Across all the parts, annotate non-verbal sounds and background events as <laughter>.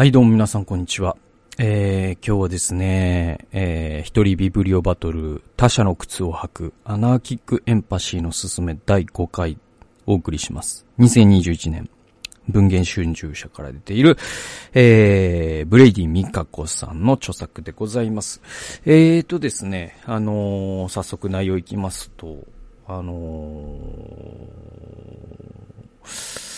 はい、どうも皆さん、こんにちは。えー、今日はですね、えー、一人ビブリオバトル、他者の靴を履く、アナーキックエンパシーのすすめ第5回、お送りします。2021年、文藝春秋社から出ている、えー、ブレイディ・ミカコさんの著作でございます。えーとですね、あのー早速内容いきますと、あのー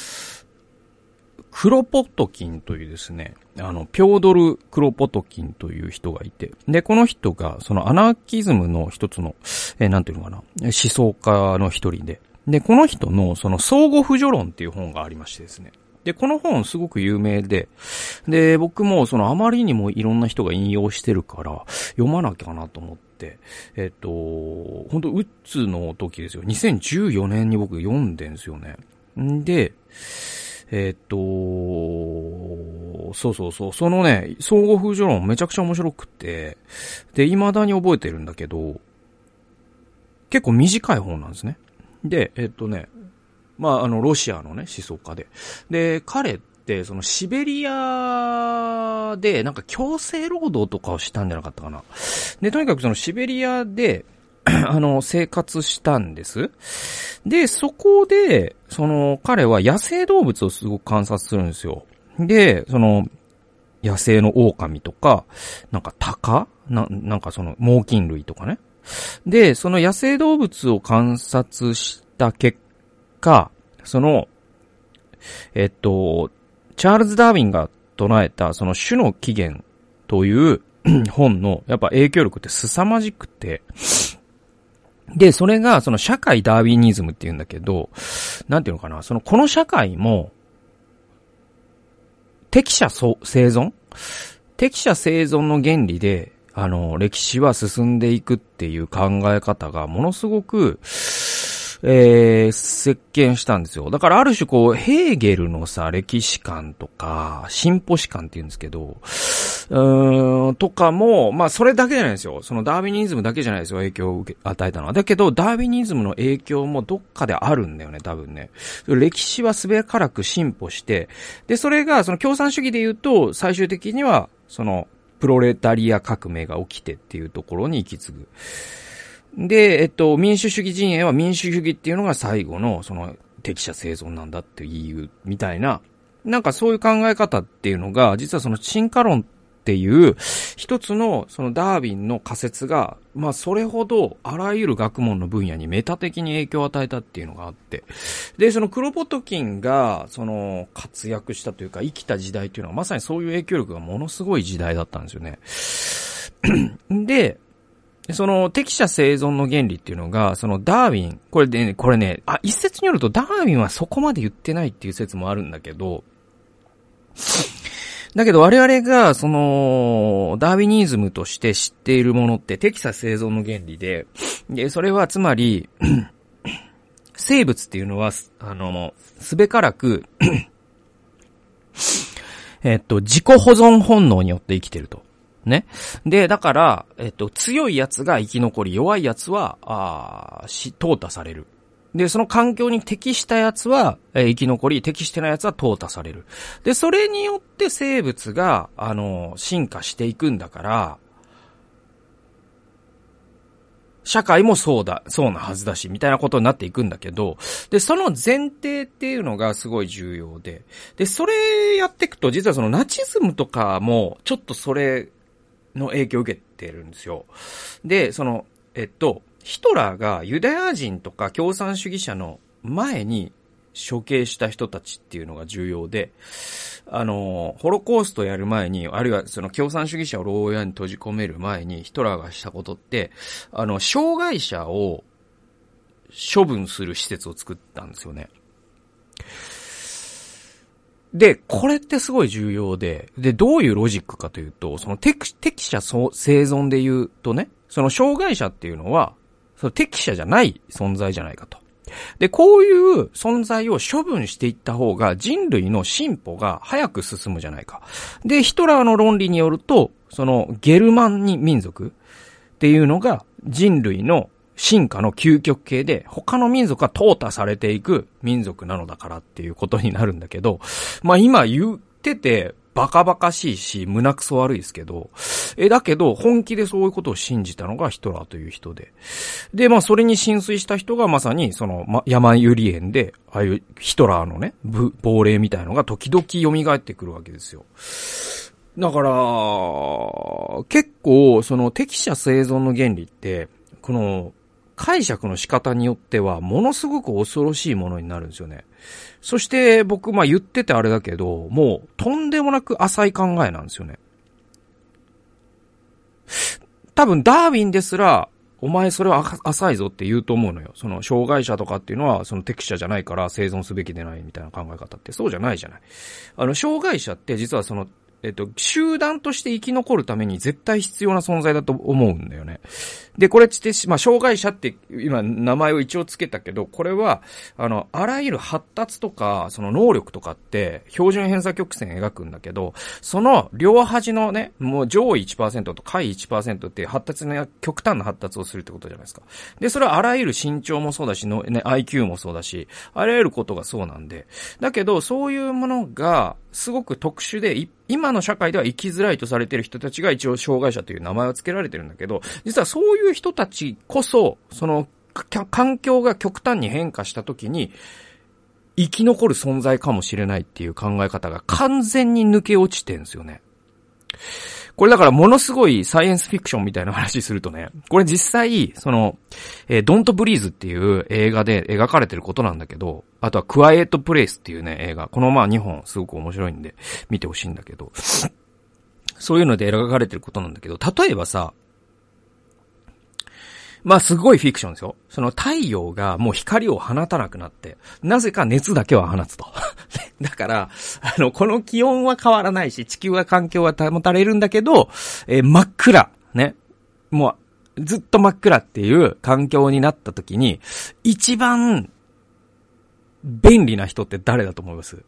クロポトキンというですね、あの、ピョードル・クロポトキンという人がいて、で、この人が、そのアナーキズムの一つの、えーなんていうのかな、思想家の一人で、で、この人の、その、相互扶助論っていう本がありましてですね。で、この本すごく有名で、で、僕もそのあまりにもいろんな人が引用してるから、読まなきゃなと思って、えっと、本当ウッズの時ですよ。2014年に僕読んでんですよね。んで、えっと、そうそうそう、そのね、相互扶助論めちゃくちゃ面白くて、で、未だに覚えてるんだけど、結構短い本なんですね。で、えっとね、まあ、あの、ロシアのね、思想家で。で、彼って、そのシベリアで、なんか強制労働とかをしたんじゃなかったかな。で、とにかくそのシベリアで、<clears throat> あの、生活したんです。で、そこで、その、彼は野生動物をすごく観察するんですよ。で、その、野生の狼とか、なんか鷹？な、なんかその猛禽類とかね。で、その野生動物を観察した結果、その、えっと、チャールズ・ダーウィンが唱えた、その種の起源という <clears throat> 本の、やっぱ影響力って凄まじくて、で、それが、その社会ダーウィニズムって言うんだけど、なんていうのかな、その、この社会も、適者生存？適者生存の原理で、あの、歴史は進んでいくっていう考え方がものすごく、えー、席巻したんですよ。だからある種こう、ヘーゲルのさ、歴史観とか、進歩史観って言うんですけど、うん、とかも、まあそれだけじゃないですよ。そのダーウィニズムだけじゃないですよ、影響を受け、与えたのは。だけど、ダーウィニズムの影響もどっかであるんだよね、多分ね。歴史はすべからく進歩して、で、それが、その共産主義で言うと、最終的には、その、プロレタリア革命が起きてっていうところに行き継ぐ。で、えっと、民主主義陣営は民主主義っていうのが最後の、その、適者生存なんだっていう、みたいな、なんかそういう考え方っていうのが、実はその進化論っていう、一つの、そのダーウィンの仮説が、まあそれほど、あらゆる学問の分野にメタ的に影響を与えたっていうのがあって。で、そのクロポトキンが、その、活躍したというか、生きた時代っていうのは、まさにそういう影響力がものすごい時代だったんですよね。<clears throat> で、その適者生存の原理っていうのが、そのダーウィン、これでね、これね、あ、一説によるとダーウィンはそこまで言ってないっていう説もあるんだけど、だけど我々が、その、ダーウィニズムとして知っているものって適者生存の原理で、で、それはつまり、<clears throat> 生物っていうのは、あの、すべからく、<clears throat> えっと、自己保存本能によって生きてると。ね。で、だから、えっと、強いやつが生き残り、弱いやつは、あーし、淘汰される。で、その環境に適したやつは、えー生き残り、適してないやつは淘汰される。で、それによって生物が、あの、進化していくんだから、社会もそうだ、そうなはずだし、みたいなことになっていくんだけど、で、その前提っていうのがすごい重要で、で、それやっていくと、実はそのナチズムとかも、ちょっとそれの影響を受けてるんですよ。で、その、えっと、ヒトラーがユダヤ人とか共産主義者の前に処刑した人たちっていうのが重要で、あの、ホロコーストやる前に、あるいはその共産主義者を牢屋に閉じ込める前にヒトラーがしたことって、あの、障害者を処分する施設を作ったんですよね。で、これってすごい重要で、で、どういうロジックかというと、その適適者生存で言うとね、その障害者っていうのは、その適者じゃない存在じゃないかと。で、こういう存在を処分していった方が人類の進歩が早く進むじゃないか。で、ヒトラーの論理によると、そのゲルマンに民族っていうのが人類の進化の究極系で、他の民族が淘汰されていく民族なのだからっていうことになるんだけど、まあ今言ってて、バカバカしいし、胸くそ悪いですけど、え、だけど、本気でそういうことを信じたのがヒトラーという人で。で、まあ、それに浸水した人がまさに、その、ま、山ゆり園で、ああいうヒトラーのね、亡霊みたいのが時々蘇ってくるわけですよ。だから、結構、その適者生存の原理って、この、解釈の仕方によっては、ものすごく恐ろしいものになるんですよね。そして僕、まあ言っててあれだけど、もうとんでもなく浅い考えなんですよね。多分ダーウィンですら、お前それは浅いぞって言うと思うのよ。その、障害者とかっていうのは、その適者じゃないから生存すべきでないみたいな考え方ってそうじゃないじゃない。あの、障害者って実はその、えっと、集団として生き残るために絶対必要な存在だと思うんだよね。で、これって、まあ、障害者って今名前を一応つけたけど、これは、あの、あらゆる発達とか、その能力とかって、標準偏差曲線描くんだけど、その両端のね、もう上位1%と下位1%って発達の極端な発達をするってことじゃないですか。で、それはあらゆる身長もそうだし、のね、IQ もそうだし、あらゆることがそうなんで。だけど、そういうものが、すごく特殊で、今の社会では生きづらいとされている人たちが一応障害者という名前を付けられてるんだけど、実はそういう人たちこそ、その、環境が極端に変化した時に、生き残る存在かもしれないっていう考え方が完全に抜け落ちてんですよね。これだからものすごいサイエンスフィクションみたいな話するとね、これ実際、その、えー、ドントブリーズっていう映画で描かれてることなんだけど、あとはクワイエットプレイスっていうね、映画。このまあ2本すごく面白いんで見てほしいんだけど、そういうので描かれてることなんだけど、例えばさ、まあすごいフィクションですよ。その太陽がもう光を放たなくなって、なぜか熱だけは放つと。<laughs> だから、あの、この気温は変わらないし、地球は環境は保たれるんだけど、えー、真っ暗。ね。もう、ずっと真っ暗っていう環境になった時に、一番、便利な人って誰だと思います？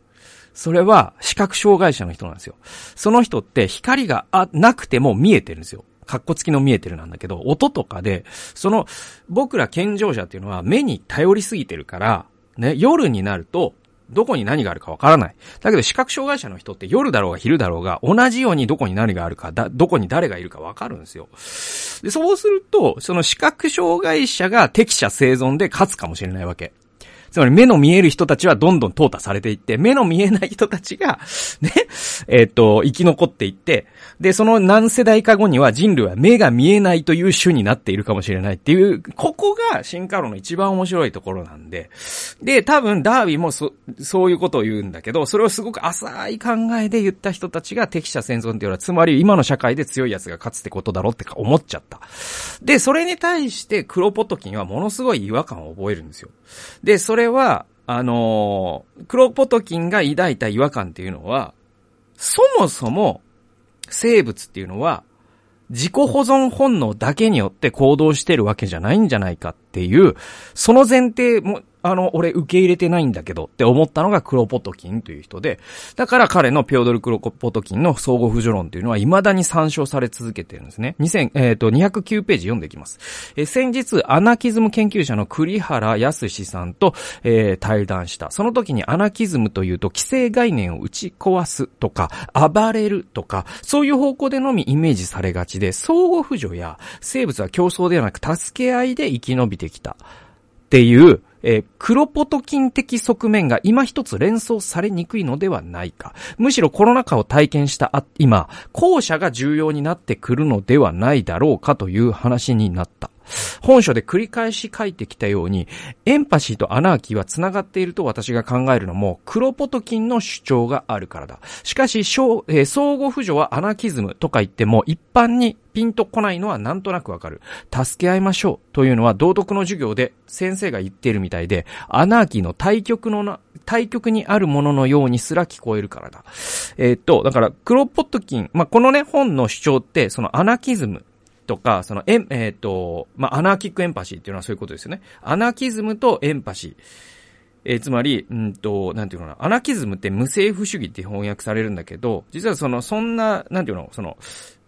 それは視覚障害者の人なんですよ。その人って光があなくても見えてるんですよ。カッコ付きの見えてるなんだけど、音とかで、その、僕ら健常者っていうのは目に頼りすぎてるから、ね、夜になると、どこに何があるかわからない。だけど視覚障害者の人って夜だろうが昼だろうが同じようにどこに何があるか、だ、どこに誰がいるかわかるんですよ。で、そうすると、その視覚障害者が適者生存で勝つかもしれないわけ。つまり目の見える人たちはどんどん淘汰されていって、目の見えない人たちが、ね、えっ、ー、と、生き残っていって、で、その何世代か後には人類は目が見えないという種になっているかもしれないっていう、ここが進化論の一番面白いところなんで、で、多分ダーウィンもそ、そういうことを言うんだけど、それをすごく浅い考えで言った人たちが適者生存っていうのは、つまり今の社会で強い奴が勝つってことだろうって思っちゃった。で、それに対してクロポトキンはものすごい違和感を覚えるんですよ。で、それは、あのー、クロポトキンが抱いた違和感っていうのは、そもそも、生物っていうのは、自己保存本能だけによって行動してるわけじゃないんじゃないかっていう、その前提も、あの、俺受け入れてないんだけどって思ったのがクロポトキンという人で、だから彼のピョードル・クロポトキンの相互扶助論というのは未だに参照され続けてるんですね。2000、えっ、ー、と、209ページ読んでいきます。えー、先日、アナキズム研究者の栗原康さんと、えー、対談した。その時にアナキズムというと、既成概念を打ち壊すとか、暴れるとか、そういう方向でのみイメージされがちで、相互扶助や生物は競争ではなく助け合いで生き延びてきた。っていう、えー、クロポトキン的側面が今一つ連想されにくいのではないか。むしろコロナ禍を体験した今、後者が重要になってくるのではないだろうかという話になった。本書で繰り返し書いてきたように、エンパシーとアナーキーは繋がっていると私が考えるのも、クロポトキンの主張があるからだ。しかし、相互扶助はアナキズムとか言っても、一般にピンとこないのはなんとなくわかる。助け合いましょうというのは道徳の授業で先生が言っているみたいで、アナーキーの対極のな、対極にあるもののようにすら聞こえるからだ。えー、っと、だから、クロポトキン、まあ、このね、本の主張って、そのアナキズムとか、その、え、えっ、ー、と、まあ、アナーキックエンパシーっていうのはそういうことですよね。アナーキズムとエンパシー。えー、つまり、うんと、なんていうのかな、アナキズムって無政府主義って翻訳されるんだけど、実はその、そんな、なんていうの、その、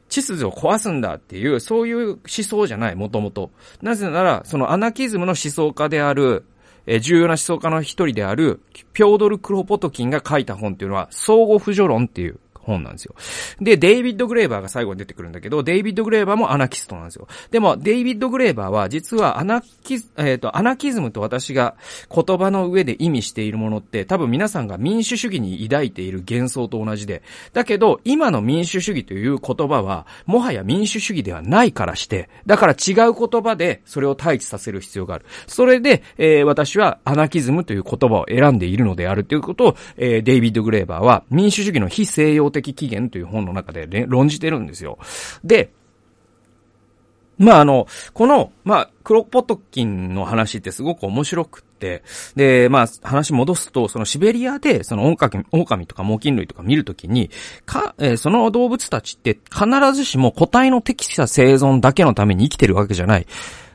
秩序を壊すんだっていう、そういう思想じゃない、もともと。なぜなら、そのアナキズムの思想家である、えー、重要な思想家の一人である、ピョートル・クロポトキンが書いた本っていうのは、相互扶助論っていう本なんですよ。で、デイビッド・グレーバーが最後に出てくるんだけど、デイビッド・グレーバーもアナキストなんですよ。でも、デイビッド・グレーバーは、実はアナキズ、えっ、ー、と、アナキズムと私が言葉の上で意味しているものって、多分皆さんが民主主義に抱いている幻想と同じで、だけど、今の民主主義という言葉は、もはや民主主義ではないからして、だから違う言葉でそれを対峙させる必要がある。それで、えー、私はアナキズムという言葉を選んでいるのであるということを、えー、デイビッド・グレーバーは民主主義の非西洋的的起源という本の中で論じてるんですよ。で、まあ、あの、この、まあ、クロポトキンの話ってすごく面白くって、で、まあ、話戻すと、そのシベリアで、その狼、狼とか猛禽類とか見るときに、か、えー、その動物たちって必ずしも個体の適者生存だけのために生きてるわけじゃない。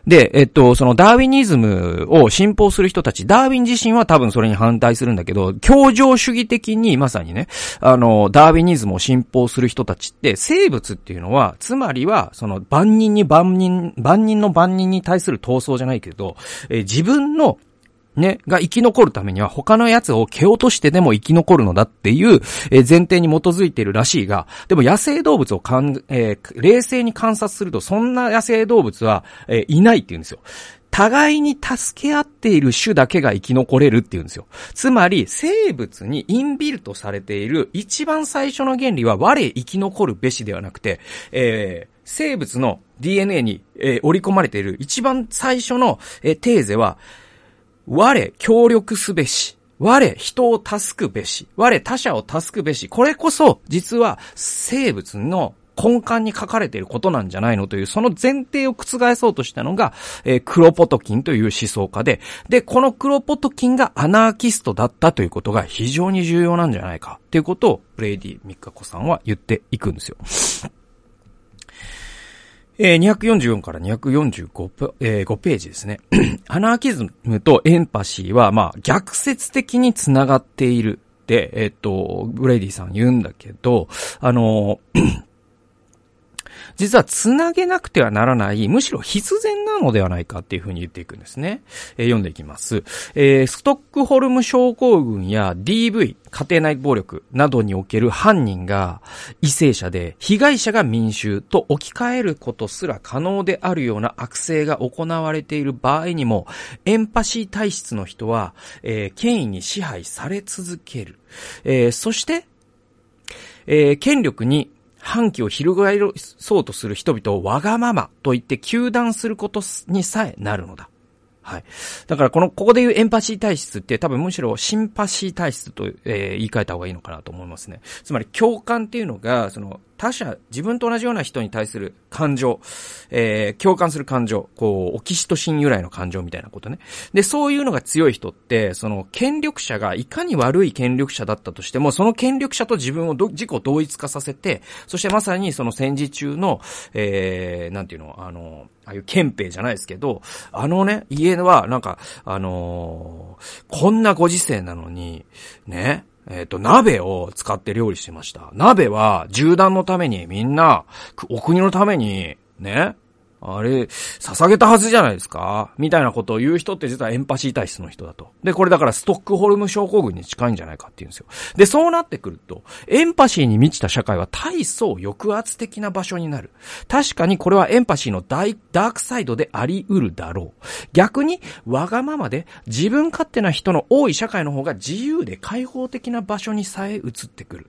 で、えっと、そのダーウィニズムを信奉する人たち、ダーウィン自身は多分それに反対するんだけど、協情主義的にまさにね、あの、ダーウィニズムを信奉する人たちって、生物っていうのは、つまりは、その万人に万人、万人の万人に対する闘争じゃないけど、え自分のね、が生き残るためには他の奴を蹴落としてでも生き残るのだっていう、え前提に基づいているらしいが、でも野生動物をかん、えー、冷静に観察するとそんな野生動物は、えー、いないって言うんですよ。互いに助け合っている種だけが生き残れるって言うんですよ。つまり、生物にインビルトされている一番最初の原理は我生き残るべしではなくて、えー、生物の DNA に、えー、織り込まれている一番最初の、えー、テーゼは、我、協力すべし。我、人を助くべし。我、他者を助くべし。これこそ、実は生物の根幹に書かれていることなんじゃないのという、その前提を覆そうとしたのが、えー、クロポトキンという思想家で、で、このクロポトキンがアナーキストだったということが非常に重要なんじゃないかということを、ブレイディ・ミカコさんは言っていくんですよ。えー、244から245ペ,、えー、5ページですね。<clears throat> アナーキズムとエンパシーは、まあ、逆説的につながっているって、えっ、と、ブレイディさん言うんだけど、あの実は繋げなくてはならない、むしろ必然なのではないかっていうふうに言っていくんですね。えー、読んでいきます。えー、ストックホルム症候群や DV、家庭内暴力などにおける犯人が異性者で、被害者が民衆と置き換えることすら可能であるような悪性が行われている場合にも、エンパシー体質の人は、えー、権威に支配され続ける。えー、そして、えー、権力に反旗を翻そうとする人々をわがままと言って糾弾することにさえなるのだ。はい。だからこの、ここで言うエンパシー体質って多分むしろシンパシー体質と、えー、言い換えた方がいいのかなと思いますね。つまり共感っていうのが、その、他者、自分と同じような人に対する感情、えー、共感する感情、こう、オキシトシン由来の感情みたいなことね。で、そういうのが強い人って、その、権力者がいかに悪い権力者だったとしても、その権力者と自分をど自己同一化させて、そしてまさにその戦時中の、えー、なんていうの、あの、ああいう憲兵じゃないですけど、あのね、家は、なんか、あのー、こんなご時世なのに、ね、えっ、ー、と、鍋を使って料理してました。鍋は、銃弾のためにみんな、お国のために、ね、あれ、捧げたはずじゃないですかみたいなことを言う人って実はエンパシー体質の人だと。で、これだからストックホルム症候群に近いんじゃないかって言うんですよ。で、そうなってくると、エンパシーに満ちた社会は大層抑圧的な場所になる。確かにこれはエンパシーのダークサイドであり得るだろう。逆に、わがままで自分勝手な人の多い社会の方が自由で開放的な場所にさえ移ってくる。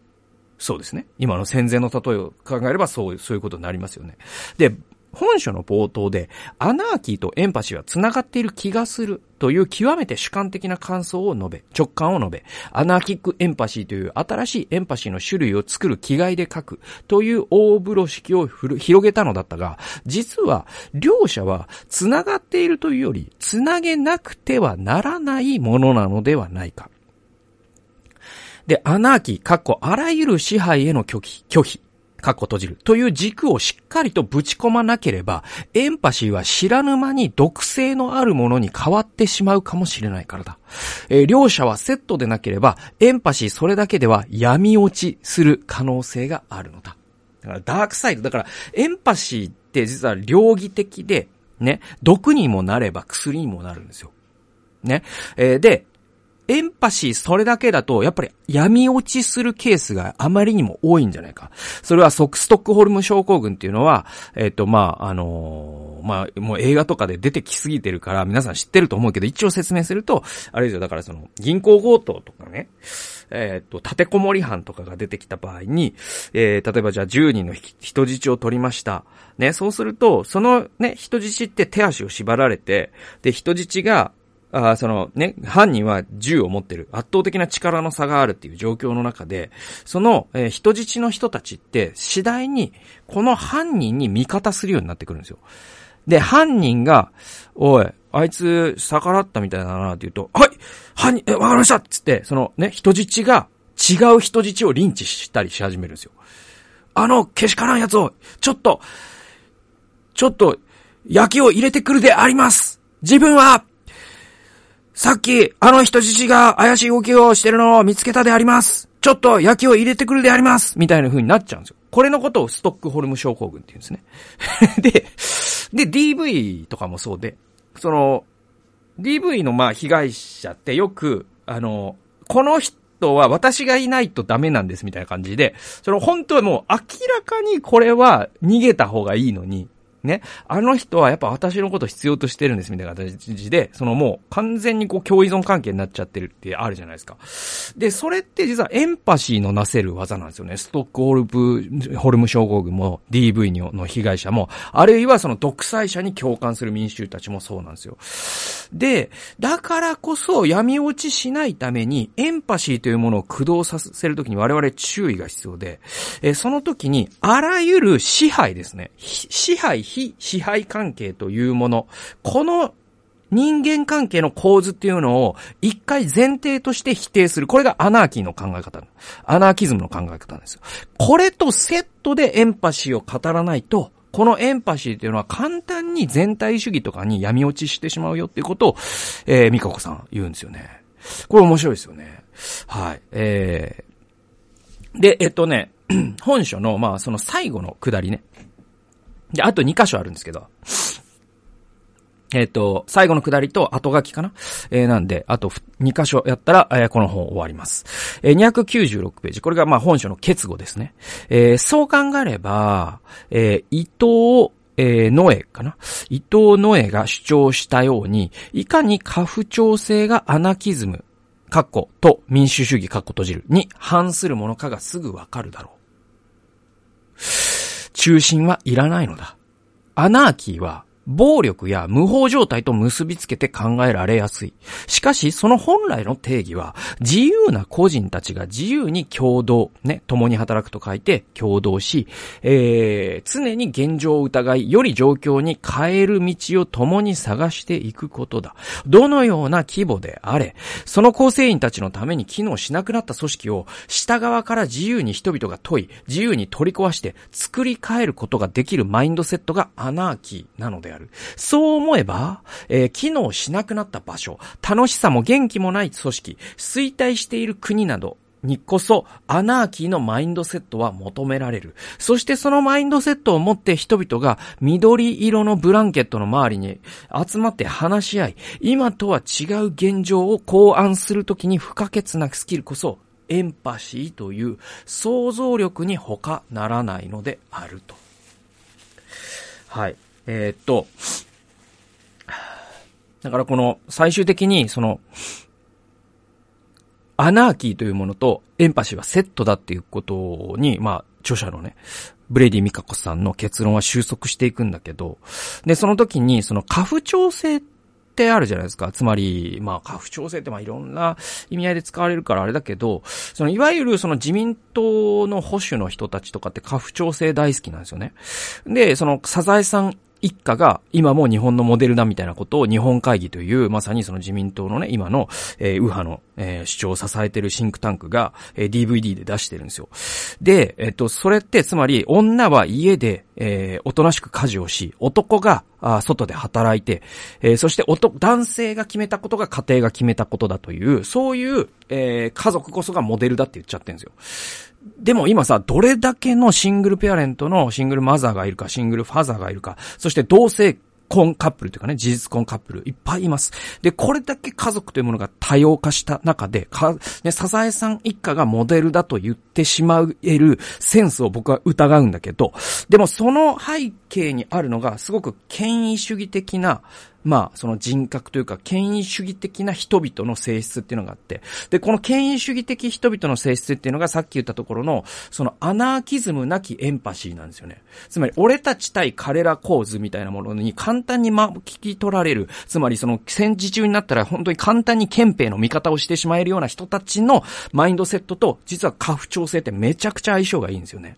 そうですね。今の戦前の例えを考えればそう、そういうことになりますよね。で、本書の冒頭で、アナーキーとエンパシーは繋がっている気がするという極めて主観的な感想を述べ、直感を述べ、アナーキックエンパシーという新しいエンパシーの種類を作る気概で書くという大風呂敷を広げたのだったが、実は両者は繋がっているというより、繋げなくてはならないものなのではないか。で、アナーキー、かっこあらゆる支配への拒否、拒否。かっこ閉じる。という軸をしっかりとぶち込まなければ、エンパシーは知らぬ間に毒性のあるものに変わってしまうかもしれないからだ。えー、両者はセットでなければ、エンパシーそれだけでは闇落ちする可能性があるのだ。だからダークサイド、だからエンパシーって実は両義的で、ね、毒にもなれば薬にもなるんですよ。ね。えー、で、エンパシーそれだけだと、やっぱり闇落ちするケースがあまりにも多いんじゃないか。それはソストックホルム症候群っていうのは、えっ、と、まあ、あのー、まあ、もう映画とかで出てきすぎてるから皆さん知ってると思うけど、一応説明すると、あれですよ、だからその、銀行強盗とかね、えっ、と、立てこもり犯とかが出てきた場合に、えー、例えばじゃあ10人の人質を取りました。ね、そうすると、そのね、人質って手足を縛られて、で、人質が、あそのね、犯人は銃を持ってる。圧倒的な力の差があるっていう状況の中で、その、えー、人質の人たちって次第にこの犯人に味方するようになってくるんですよ。で、犯人が、おい、あいつ逆らったみたいだなって言うと、はい犯人、え、わかりましたっつって、そのね、人質が違う人質をリンチしたりし始めるんですよ。あの、けしからんやつを、ちょっと、ちょっと、焼きを入れてくるであります自分は、さっき、あの人質が怪しい動きをしてるのを見つけたであります。ちょっと焼きを入れてくるであります。みたいな風になっちゃうんですよ。これのことをストックホルム症候群って言うんですね。<laughs> で、で、DV とかもそうで、その、DV のまあ被害者ってよく、あの、この人は私がいないとダメなんですみたいな感じで、その本当はもう明らかにこれは逃げた方がいいのに、ね。あの人はやっぱ私のこと必要としてるんですみたいな形で、そのもう完全にこう共依存関係になっちゃってるってあるじゃないですか。で、それって実はエンパシーのなせる技なんですよね。ストックホルム、ホルム症候群も DV の被害者も、あるいはその独裁者に共感する民衆たちもそうなんですよ。で、だからこそ闇落ちしないためにエンパシーというものを駆動させるときに我々注意が必要で、えその時にあらゆる支配ですね。支配非支配関係というもの、この人間関係の構図っていうのを一回前提として否定する。これがアナーキーの考え方。アナーキズムの考え方なんですよ。これとセットでエンパシーを語らないと、このエンパシーっていうのは簡単に全体主義とかに闇落ちしてしまうよっていうことを、えー、ミカコさん言うんですよね。これ面白いですよね。はい。えー、で、えっとね、<clears throat> 本書の、まあ、その最後のくだりね。で、あと2箇所あるんですけど、えっ、ー、と、最後のくだりと後書きかな？えー、なんで、あと2箇所やったら、えー、この本終わります。えー、296ページ。これがまあ本書の結語ですね。えー、そう考えれば、えー、伊藤、えー、ノエかな？伊藤ノエが主張したように、いかに過不調性がアナキズム、カッコと民主主義カッコ閉じるに反するものかがすぐわかるだろう。中心はいらないのだ。アナーキーは暴力や無法状態と結びつけて考えられやすい。しかし、その本来の定義は、自由な個人たちが自由に共同、ね、共に働くと書いて共同し、えー、常に現状を疑い、より状況に変える道を共に探していくことだ。どのような規模であれ、その構成員たちのために機能しなくなった組織を、下側から自由に人々が問い、自由に取り壊して作り変えることができるマインドセットがアナーキーなのである。そう思えば、えー、機能しなくなった場所、楽しさも元気もない組織、衰退している国など、にこそ、アナーキーのマインドセットは求められる。そしてそのマインドセットを持って人々が緑色のブランケットの周りに集まって話し合い、今とは違う現状を考案するときに不可欠なスキルこそ、エンパシーという想像力に他ならないのであると。はい。えー、っと、だからこの最終的にその、アナーキーというものとエンパシーはセットだっていうことに、まあ、著者のね、ブレディ・ミカコさんの結論は収束していくんだけど、で、その時に、その過不調性ってあるじゃないですか。つまり、まあ、過不調性ってまあいろんな意味合いで使われるからあれだけど、そのいわゆるその自民党の保守の人たちとかって過不調性大好きなんですよね。で、そのサザエさん一家が今も日本のモデルだみたいなことを日本会議という、まさにその自民党のね、今の、えー、右派の、えー、主張を支えてるシンクタンクが、えー、DVD で出してるんですよ。で、えっと、それってつまり女は家で、えー、おとなしく家事をし、男が、あ外で働いて、えー、そして男性が決めたことが家庭が決めたことだという、そういう、えー、家族こそがモデルだって言っちゃってるんですよ。でも今さ、どれだけのシングルペアレントのシングルマザーがいるか、シングルファザーがいるか、そして同性婚カップルというかね、事実婚カップルいっぱいいます。で、これだけ家族というものが多様化した中で、か、ね、サザエさん一家がモデルだと言ってしまえるセンスを僕は疑うんだけど、でもその背景にあるのが、すごく権威主義的な、まあ、その人格というか、権威主義的な人々の性質っていうのがあって、で、この権威主義的人々の性質っていうのがさっき言ったところの、そのアナーキズムなきエンパシーなんですよね。つまり、俺たち対彼ら構図みたいなものに簡単にま、聞き取られる。つまり、その戦時中になったら本当に簡単に憲兵の味方をしてしまえるような人たちのマインドセットと、実は過不調性ってめちゃくちゃ相性がいいんですよね。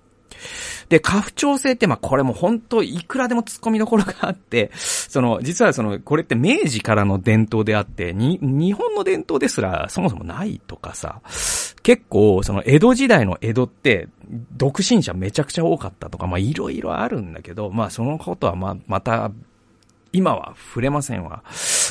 で、過不調性って、まあ、これも本当いくらでも突っ込みどころがあって、その、実はその、これって明治からの伝統であって、に、日本の伝統ですらそもそもないとかさ、結構、その、江戸時代の江戸って、独身者めちゃくちゃ多かったとか、まあ、いろいろあるんだけど、まあ、そのことは、ま、また、今は触れませんわ。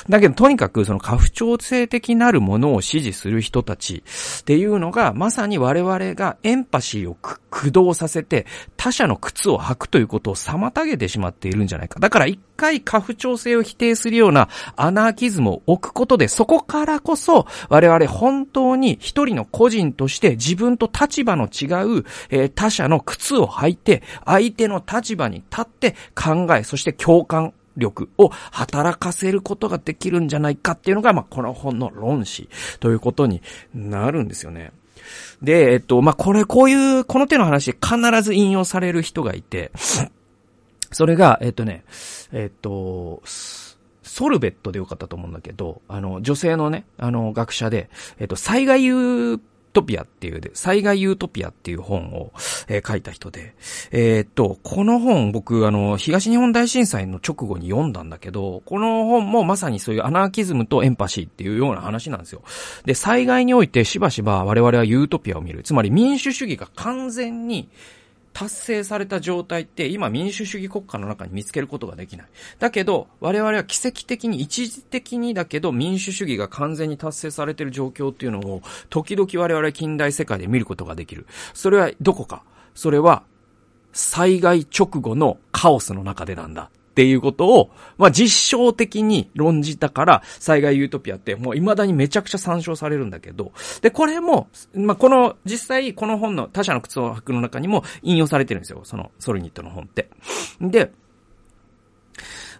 だけど、とにかくその過不調性的なるものを支持する人たちっていうのが、まさに我々がエンパシーを駆動させて、他者の靴を履くということを妨げてしまっているんじゃないか。だから一回過不調性を否定するようなアナーキズムを置くことで、そこからこそ、我々本当に一人の個人として自分と立場の違う、えー、他者の靴を履いて、相手の立場に立って考え、そして共感、力を働かせることができるんじゃないかっていうのが、まあ、この本の論旨ということになるんですよね。で、えっと、まあ、これ、こういう、この手の話で必ず引用される人がいて、それが、えっとね、えっと、ソルベットでよかったと思うんだけど、あの、女性のね、あの、学者で、えっと、災害トピアっていうで、災害ユートピアっていう本を、えー、書いた人で、えー、っと、この本僕、あの、東日本大震災の直後に読んだんだけど、この本もまさにそういうアナーキズムとエンパシーっていうような話なんですよ。で、災害においてしばしば我々はユートピアを見る。つまり民主主義が完全に、達成された状態って今民主主義国家の中に見つけることができない。だけど、我々は奇跡的に、一時的にだけど民主主義が完全に達成されている状況っていうのを、時々我々近代世界で見ることができる。それはどこか？それは、災害直後のカオスの中でなんだ。っていうことを、まあ、実証的に論じたから、災害ユートピアってもう未だにめちゃくちゃ参照されるんだけど、で、これも、まあ、この、実際この本の他者の靴を履くの中にも引用されてるんですよ。そのソルニットの本って。で、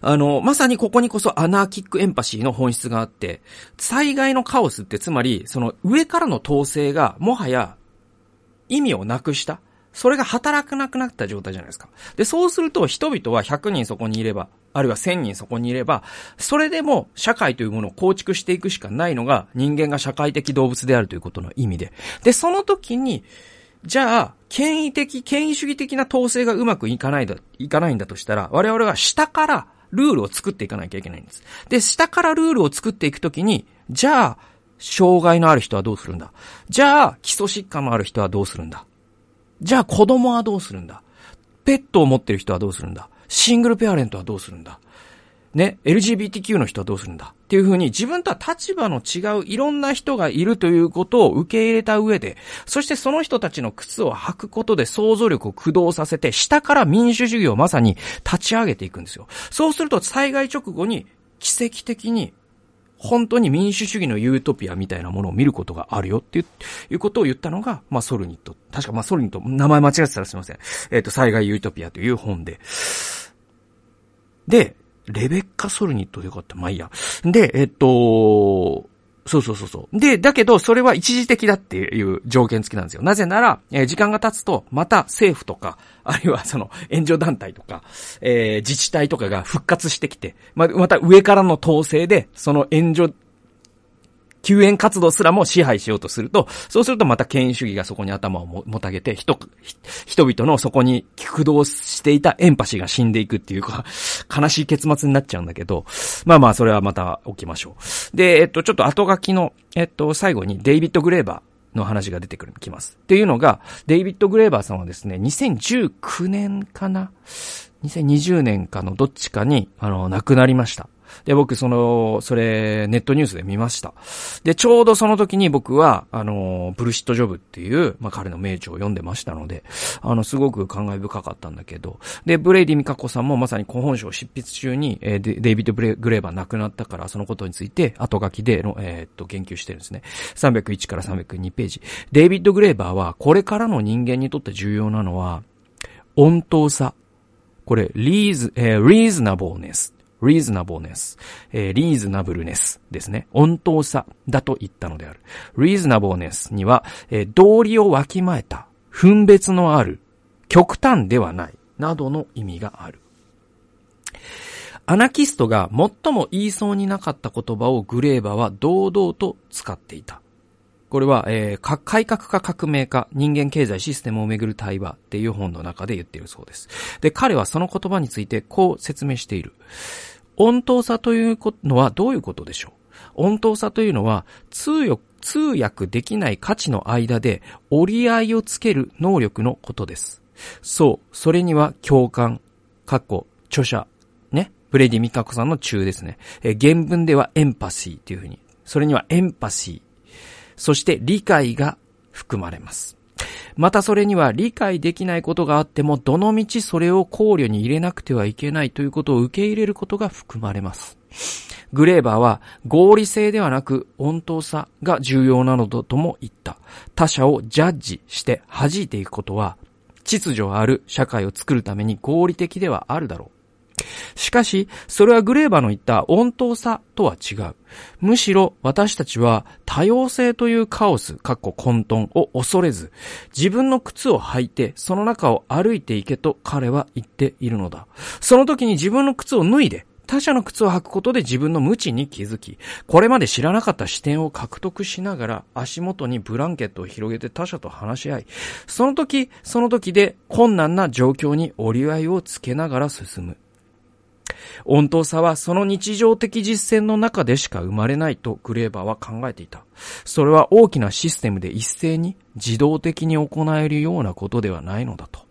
あの、まさにここにこそアナーキックエンパシーの本質があって、災害のカオスってつまり、その上からの統制がもはや意味をなくした。それが働かなくなった状態じゃないですか。で、そうすると人々は100人そこにいれば、あるいは1000人そこにいれば、それでも社会というものを構築していくしかないのが人間が社会的動物であるということの意味で。で、その時に、じゃあ、権威的、権威主義的な統制がうまくいかないだ、いかないんだとしたら、我々は下からルールを作っていかなきゃいけないんです。で、下からルールを作っていくときに、じゃあ、障害のある人はどうするんだ？じゃあ、基礎疾患のある人はどうするんだ？じゃあ子供はどうするんだ？ペットを持ってる人はどうするんだ？シングルペアレントはどうするんだ？ね、LGBTQ の人はどうするんだ？っていうふうに自分とは立場の違ういろんな人がいるということを受け入れた上で、そしてその人たちの靴を履くことで想像力を駆動させて、下から民主主義をまさに立ち上げていくんですよ。そうすると災害直後に奇跡的に本当に民主主義のユートピアみたいなものを見ることがあるよっていういうことを言ったのが、まあ、ソルニット。確か、まあ、ソルニット、名前間違ってたらすいません。えっ、ー、と、災害ユートピアという本で。で、レベッカ・ソルニットでよかった。まあいいや。で、えっ、ー、と、そうそうそうそう。で、だけど、それは一時的だっていう条件付きなんですよ。なぜなら、えー、時間が経つと、また政府とか、<laughs> あるいはその援助団体とか、えー、自治体とかが復活してきて、ま、また上からの統制で、その援助救援活動すらも支配しようとすると、そうするとまた権威主義がそこに頭をもたげて、人、人々のそこに駆動していたエンパシーが死んでいくっていうか、悲しい結末になっちゃうんだけど、まあまあ、それはまた起きましょう。で、えっと、ちょっと後書きの、えっと、最後にデイビッド・グレーバーの話が出てくる、きます。っていうのが、デイビッド・グレーバーさんはですね、2019年かな ?2020 年かのどっちかに、あの、亡くなりました。で、僕その、それ、ネットニュースで見ました。で、ちょうどその時に僕は、あの、ブルシットジョブっていう、まあ、彼の名著を読んでましたので、あの、すごく感慨深かったんだけど、で、ブレイディ・ミカコさんもまさにこの本書を執筆中に、えー、デイビッド・グレーバー亡くなったから、そのことについて、後書きでの、えー、っと、言及してるんですね。301から302ページ。デイビッド・グレーバーは、これからの人間にとって重要なのは、温当さ。これ、リーズ、えー、リーズナボーネス。リーズナボーネス。えー、リーズナブルネスですね。温当さだと言ったのである。リーズナボーネスには、えー、道理をわきまえた、分別のある、極端ではない、などの意味がある。アナキストが最も言いそうになかった言葉をグレーバは堂々と使っていた。これは、えー、改革か革命か人間経済システムをめぐる対話っていう本の中で言っているそうです。で、彼はその言葉についてこう説明している。温当さというのはどういうことでしょう？温当さというのは通訳、通訳できない価値の間で折り合いをつける能力のことです。そう、それには共感、過去、著者、ね、ブレディ・ミカコさんの中ですね。え原文ではエンパシーというふうに、それにはエンパシー、そして理解が含まれます。またそれには理解できないことがあっても、どのみちそれを考慮に入れなくてはいけないということを受け入れることが含まれます。グレーバーは合理性ではなく温当さが重要なのだとも言った。他者をジャッジして弾いていくことは秩序ある社会を作るために合理的ではあるだろう。しかし、それはグレーバーの言った温当さとは違う。むしろ私たちは多様性というカオス、かっこ混沌を恐れず、自分の靴を履いてその中を歩いていけと彼は言っているのだ。その時に自分の靴を脱いで、他者の靴を履くことで自分の無知に気づき、これまで知らなかった視点を獲得しながら足元にブランケットを広げて他者と話し合い、その時、その時で困難な状況に折り合いをつけながら進む。温当さはその日常的実践の中でしか生まれないとグレーバーは考えていた。それは大きなシステムで一斉に自動的に行えるようなことではないのだと。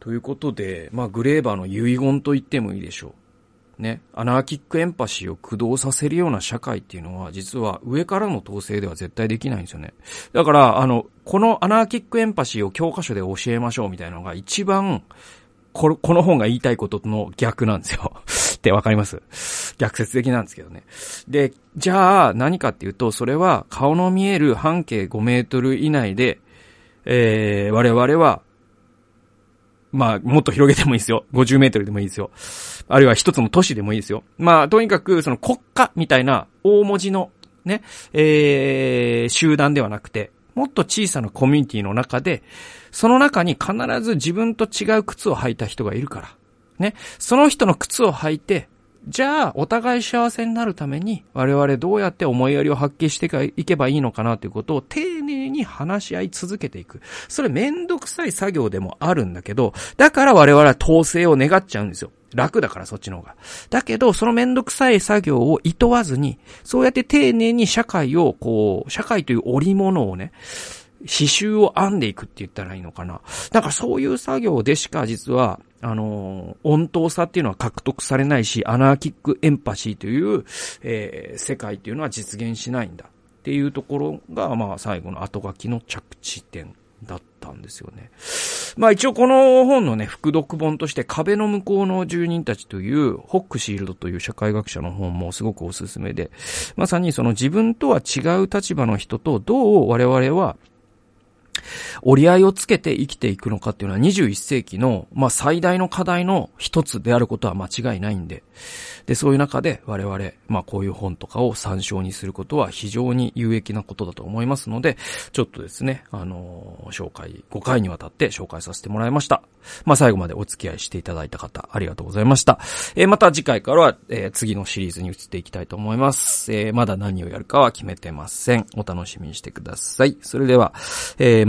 ということで、まあグレーバーの遺言と言ってもいいでしょう。ね。アナーキックエンパシーを駆動させるような社会っていうのは、実は上からの統制では絶対できないんですよね。だから、あの、このアナーキックエンパシーを教科書で教えましょうみたいなのが一番、このこの本が言いたいことの逆なんですよ。<laughs> ってわかります？逆説的なんですけどね。で、じゃあ何かっていうと、それは顔の見える半径5メートル以内で、えー、我々は、まあ、もっと広げてもいいですよ。50メートルでもいいですよ。あるいは一つの都市でもいいですよ。まあ、とにかく、その国家みたいな大文字のね、えー、集団ではなくて、もっと小さなコミュニティの中で、その中に必ず自分と違う靴を履いた人がいるから。ね。その人の靴を履いて、じゃあ、お互い幸せになるために、我々どうやって思いやりを発揮していけばいいのかなということを丁寧に話し合い続けていく。それめんどくさい作業でもあるんだけど、だから我々は統制を願っちゃうんですよ。楽だからそっちの方が。だけど、そのめんどくさい作業を厭わずに、そうやって丁寧に社会を、こう、社会という織物をね、刺繍を編んでいくって言ったらいいのかな。だからそういう作業でしか実は、あの、温当さっていうのは獲得されないし、アナーキックエンパシーという、えー、世界っていうのは実現しないんだっていうところが、まあ最後の後書きの着地点だったんですよね。まあ一応この本のね、副読本として壁の向こうの住人たちというホックシールドという社会学者の本もすごくおすすめで、まさにその自分とは違う立場の人とどう我々は折り合いをつけて生きていくのかっていうのは21世紀の、まあ、最大の課題の一つであることは間違いないんで、で、そういう中で我々、まあ、こういう本とかを参照にすることは非常に有益なことだと思いますので、ちょっとですね、あのー、紹介、5回にわたって紹介させてもらいました。まあ、最後までお付き合いしていただいた方、ありがとうございました。えー、また次回からは、えー、次のシリーズに移っていきたいと思います。えー、まだ何をやるかは決めてません。お楽しみにしてください。それでは、えー、